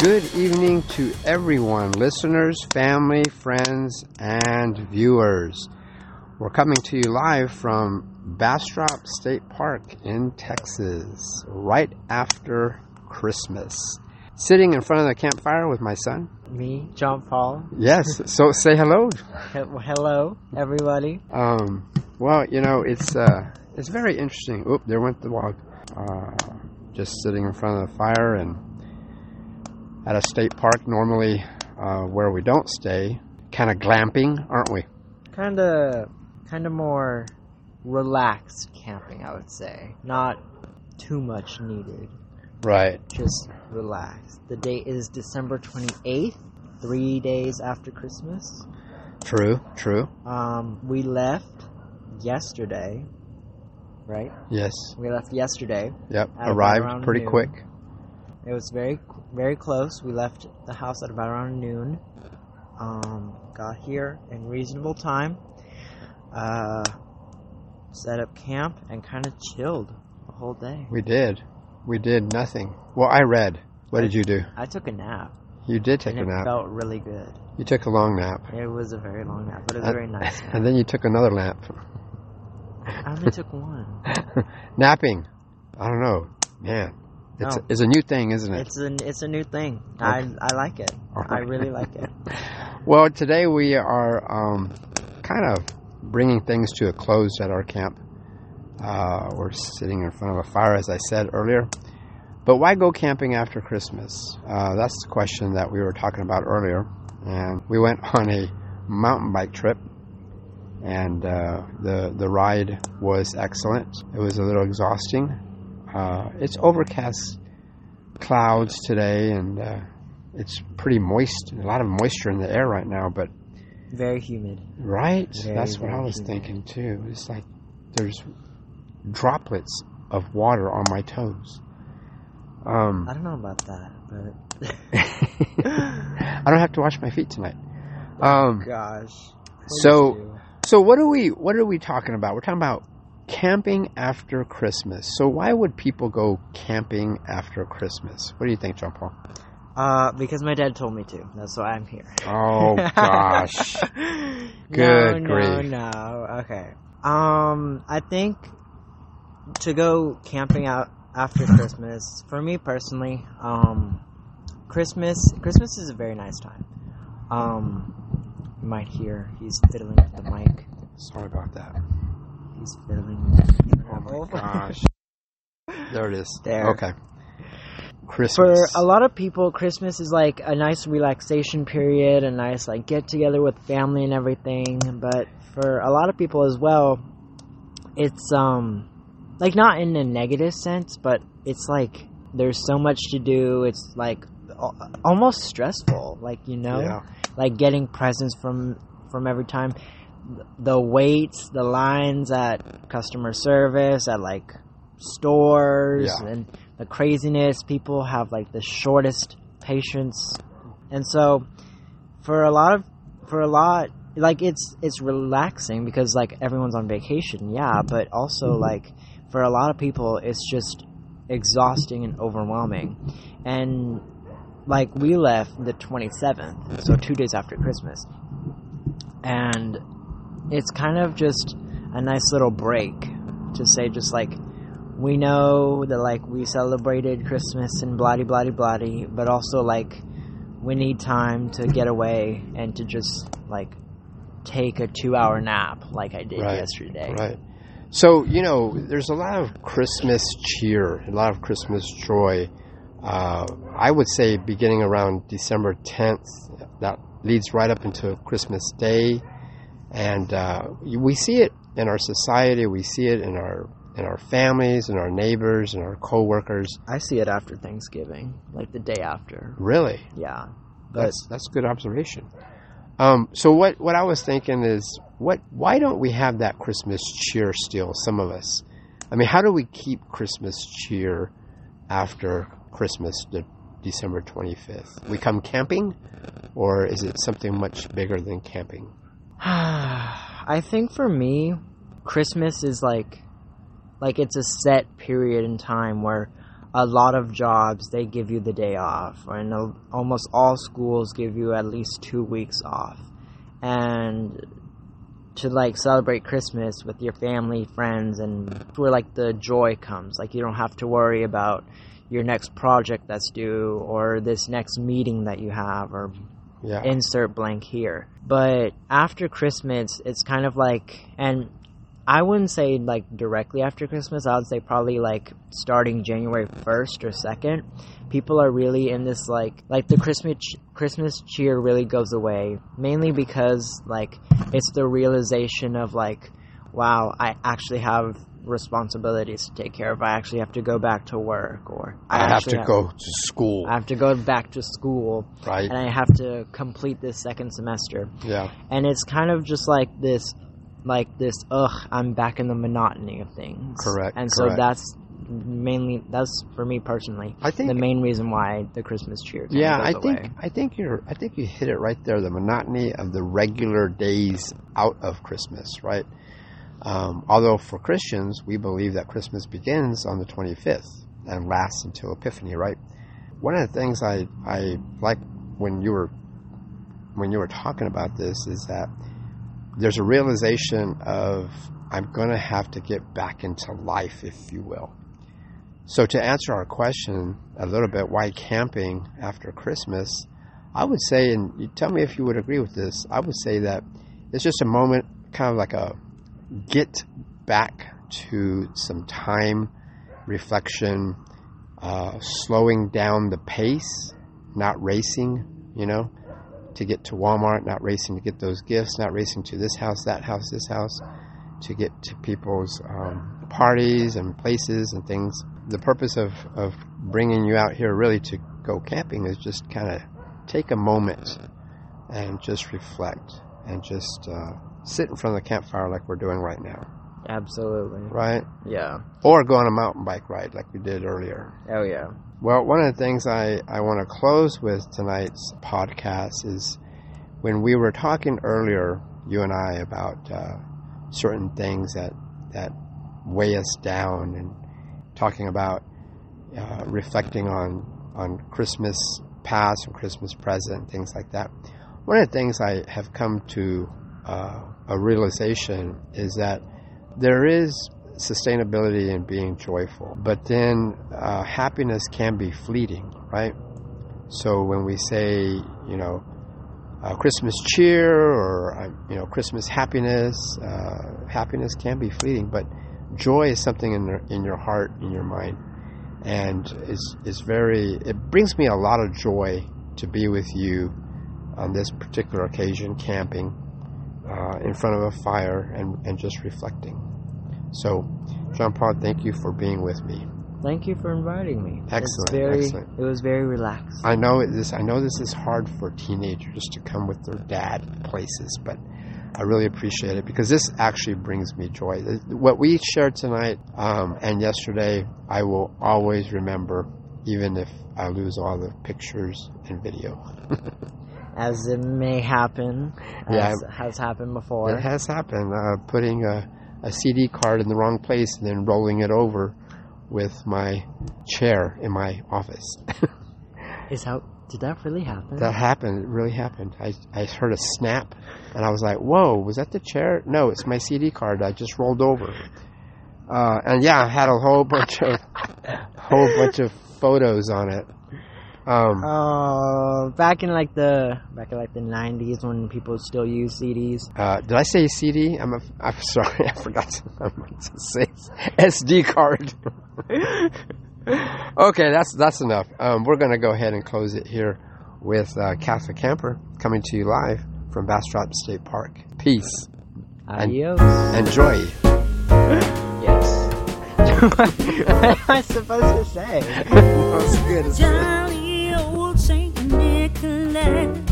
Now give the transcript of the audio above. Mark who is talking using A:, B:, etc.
A: Good evening to everyone, listeners, family, friends, and viewers. We're coming to you live from Bastrop State Park in Texas, right after Christmas. Sitting in front of the campfire with my son.
B: Me, John Paul.
A: Yes, so say hello.
B: He- Hello, everybody.
A: Um, well, you know, it's uh, it's very interesting. Oop, there went the log. Uh, just sitting in front of the fire and at a state park, normally uh, where we don't stay, kind of glamping, aren't we?
B: Kind of, kind of more relaxed camping, I would say. Not too much needed.
A: Right.
B: Just relaxed. The date is December twenty eighth, three days after Christmas.
A: True. True.
B: Um, we left yesterday. Right.
A: Yes.
B: We left yesterday.
A: Yep. Arrived pretty
B: noon.
A: quick.
B: It was very, very close. We left the house at about around noon. Um, got here in reasonable time. Uh, set up camp and kind of chilled the whole day.
A: We did. We did nothing. Well, I read. What did you do?
B: I took a nap,
A: You did take a
B: it
A: nap.
B: felt really good.
A: You took a long nap.
B: It was a very long nap, but it was a very nice nap.
A: And then you took another nap.
B: I only took one.
A: Napping. I don't know. Man. It's,
B: No.
A: it's a new thing, isn't it?
B: It's a it's a new thing. I I like it. I really like it.
A: Well, today we are um, kind of bringing things to a close at our camp. Uh, we're sitting in front of a fire, as I said earlier. But why go camping after Christmas? Uh, that's the question that we were talking about earlier. And we went on a mountain bike trip, and uh, the the ride was excellent. It was a little exhausting. Uh, it's overcast clouds today, and uh, it's pretty moist. A lot of moisture in the air right now, but
B: Very humid.
A: right,
B: Very,
A: that's what I was
B: humid.
A: thinking too. It's like there's droplets of water on my toes. Um,
B: I don't know about that, but
A: I don't have to wash my feet tonight. Um,
B: gosh.
A: So- so what are we what are we talking about? We're talking about camping after Christmas. So why would people go camping after Christmas? What do you think, John Paul?
B: Uh, because my dad told me to. That's why I'm here.
A: Oh gosh. Good
B: no,
A: grief.
B: no. Okay. Um, I think to go camping out after Christmas, for me personally, um, Christmas Christmas is a very nice time. Um, you might hear he's fiddling with the mic.
A: Sorry about that.
B: He's the
A: Oh my gosh. There it is.
B: There.
A: Okay. Christmas.
B: For a lot of people, Christmas is like a nice relaxation period, a nice like get together with family and everything. But for a lot of people as well, it's um like not in a negative sense, but it's like there's so much to do. It's like almost stressful, like you know,
A: Yeah.
B: like getting presents from from every time. The waits, the lines at customer service, at like stores,
A: Yeah.
B: and the craziness. People have like the shortest patience, and so for a lot of for a lot like it's it's relaxing because like everyone's on vacation, yeah, but also mm-hmm. like for a lot of people it's just exhausting and overwhelming. And like we left the 27th, so 2 days after Christmas. And it's kind of just a nice little break to say just like we know that like we celebrated Christmas and bloody bloody bloody, but also like we need time to get away and to just like take a two hour nap like I did
A: Right,
B: yesterday.
A: Right. So, you know, there's a lot of Christmas cheer, a lot of Christmas joy. Uh, I would say beginning around December 10th, that leads right up into Christmas Day. And uh, we see it in our society, we see it in our in our families, in our neighbors, and our coworkers.
B: I see it after Thanksgiving, like the day after.
A: Really,
B: Yeah. But
A: that's that's a good observation. Um, so what what I was thinking is what why don't we have that Christmas cheer still? Some of us. I mean, how do we keep Christmas cheer after Christmas, the December twenty fifth? We come camping, or is it something much bigger than camping?
B: I think for me, Christmas is like like it's a set period in time where a lot of jobs they give you the day off, and almost all schools give you at least two weeks off. And to like celebrate Christmas with your family, friends, and where like the joy comes. Like you don't have to worry about your next project that's due or this next meeting that you have or yeah. insert blank here. But after Christmas, it's kind of like, and I wouldn't say like directly after Christmas. I would say probably like starting January 1st or 2nd. People are really in this like like the Christmas Christmas cheer really goes away mainly because like it's the realization of like wow, I actually have responsibilities to take care of. I actually have to go back to work, or
A: I, I have to have, go to school.
B: I have to go back to school,
A: right?
B: And I have to complete this second semester.
A: Yeah,
B: and it's kind of just like this, like this. Ugh, I'm back in the monotony of things.
A: Correct.
B: And
A: correct.
B: so that's mainly that's for me personally. I think the main reason why the Christmas cheer.
A: Yeah,
B: I
A: think
B: away.
A: I think you're I think you hit it right there. The monotony of the regular days out of Christmas, right? Um, although for Christians, we believe that Christmas begins on the 25th and lasts until Epiphany, right? One of the things I, I like when you were when you were talking about this is that there's a realization of I'm going to have to get back into life, if you will. So to answer our question a little bit, why camping after Christmas? I would say, and you tell me if you would agree with this. I would say that it's just a moment, kind of like a get back to some time, reflection, uh, slowing down the pace, not racing, you know, to get to Walmart, not racing to get those gifts, not racing to this house, that house, this house, to get to people's um, parties and places and things. The purpose of, of bringing you out here really to go camping is just kind of take a moment and just reflect and just uh, sit in front of the campfire like we're doing right now.
B: Absolutely.
A: Right?
B: Yeah.
A: Or go on a mountain bike ride like we did earlier.
B: Oh, yeah.
A: Well, one of the things I, I want to close with tonight's podcast is when we were talking earlier, you and I, about uh, certain things that, that weigh us down and talking about uh, reflecting on, on Christmas past and Christmas present, things like that. One of the things I have come to uh, a realization is that there is sustainability in being joyful, but then uh, happiness can be fleeting, right? So when we say, you know, uh, Christmas cheer or uh, you know Christmas happiness, uh, happiness can be fleeting, but joy is something in the, in your heart, in your mind, and is is very. It brings me a lot of joy to be with you on this particular occasion, camping uh, in front of a fire and, and just reflecting. So, John Paul, thank you for being with me.
B: Thank you for inviting me.
A: Excellent.
B: Very,
A: excellent.
B: It was very relaxed.
A: I know this. I know this is hard for teenagers to come with their dad places, but I really appreciate it because this actually brings me joy. What we shared tonight um, and yesterday, I will always remember, even if I lose all the pictures and video.
B: as it may happen, yeah, has happened before.
A: It has happened. Uh, putting a, a CD card in the wrong place and then rolling it over with my chair in my office.
B: Is how did that really happen?
A: That happened. It really happened. I, I heard a snap, and I was like, "Whoa, was that the chair?" No, it's my CD card. I just rolled over. Uh, and yeah, I had a whole bunch of whole bunch of photos on it.
B: Um, uh, back in like the back in like the '90s when people still use CDs.
A: Uh, did I say CD? I'm a, I'm sorry, I forgot to, to say SD card. okay, that's that's enough. Um, we're gonna go ahead and close it here with uh, Catholic Camper coming to you live from Bastrop State Park. Peace.
B: Adios.
A: And enjoy.
B: yes. what am I supposed to say?
A: That's good planet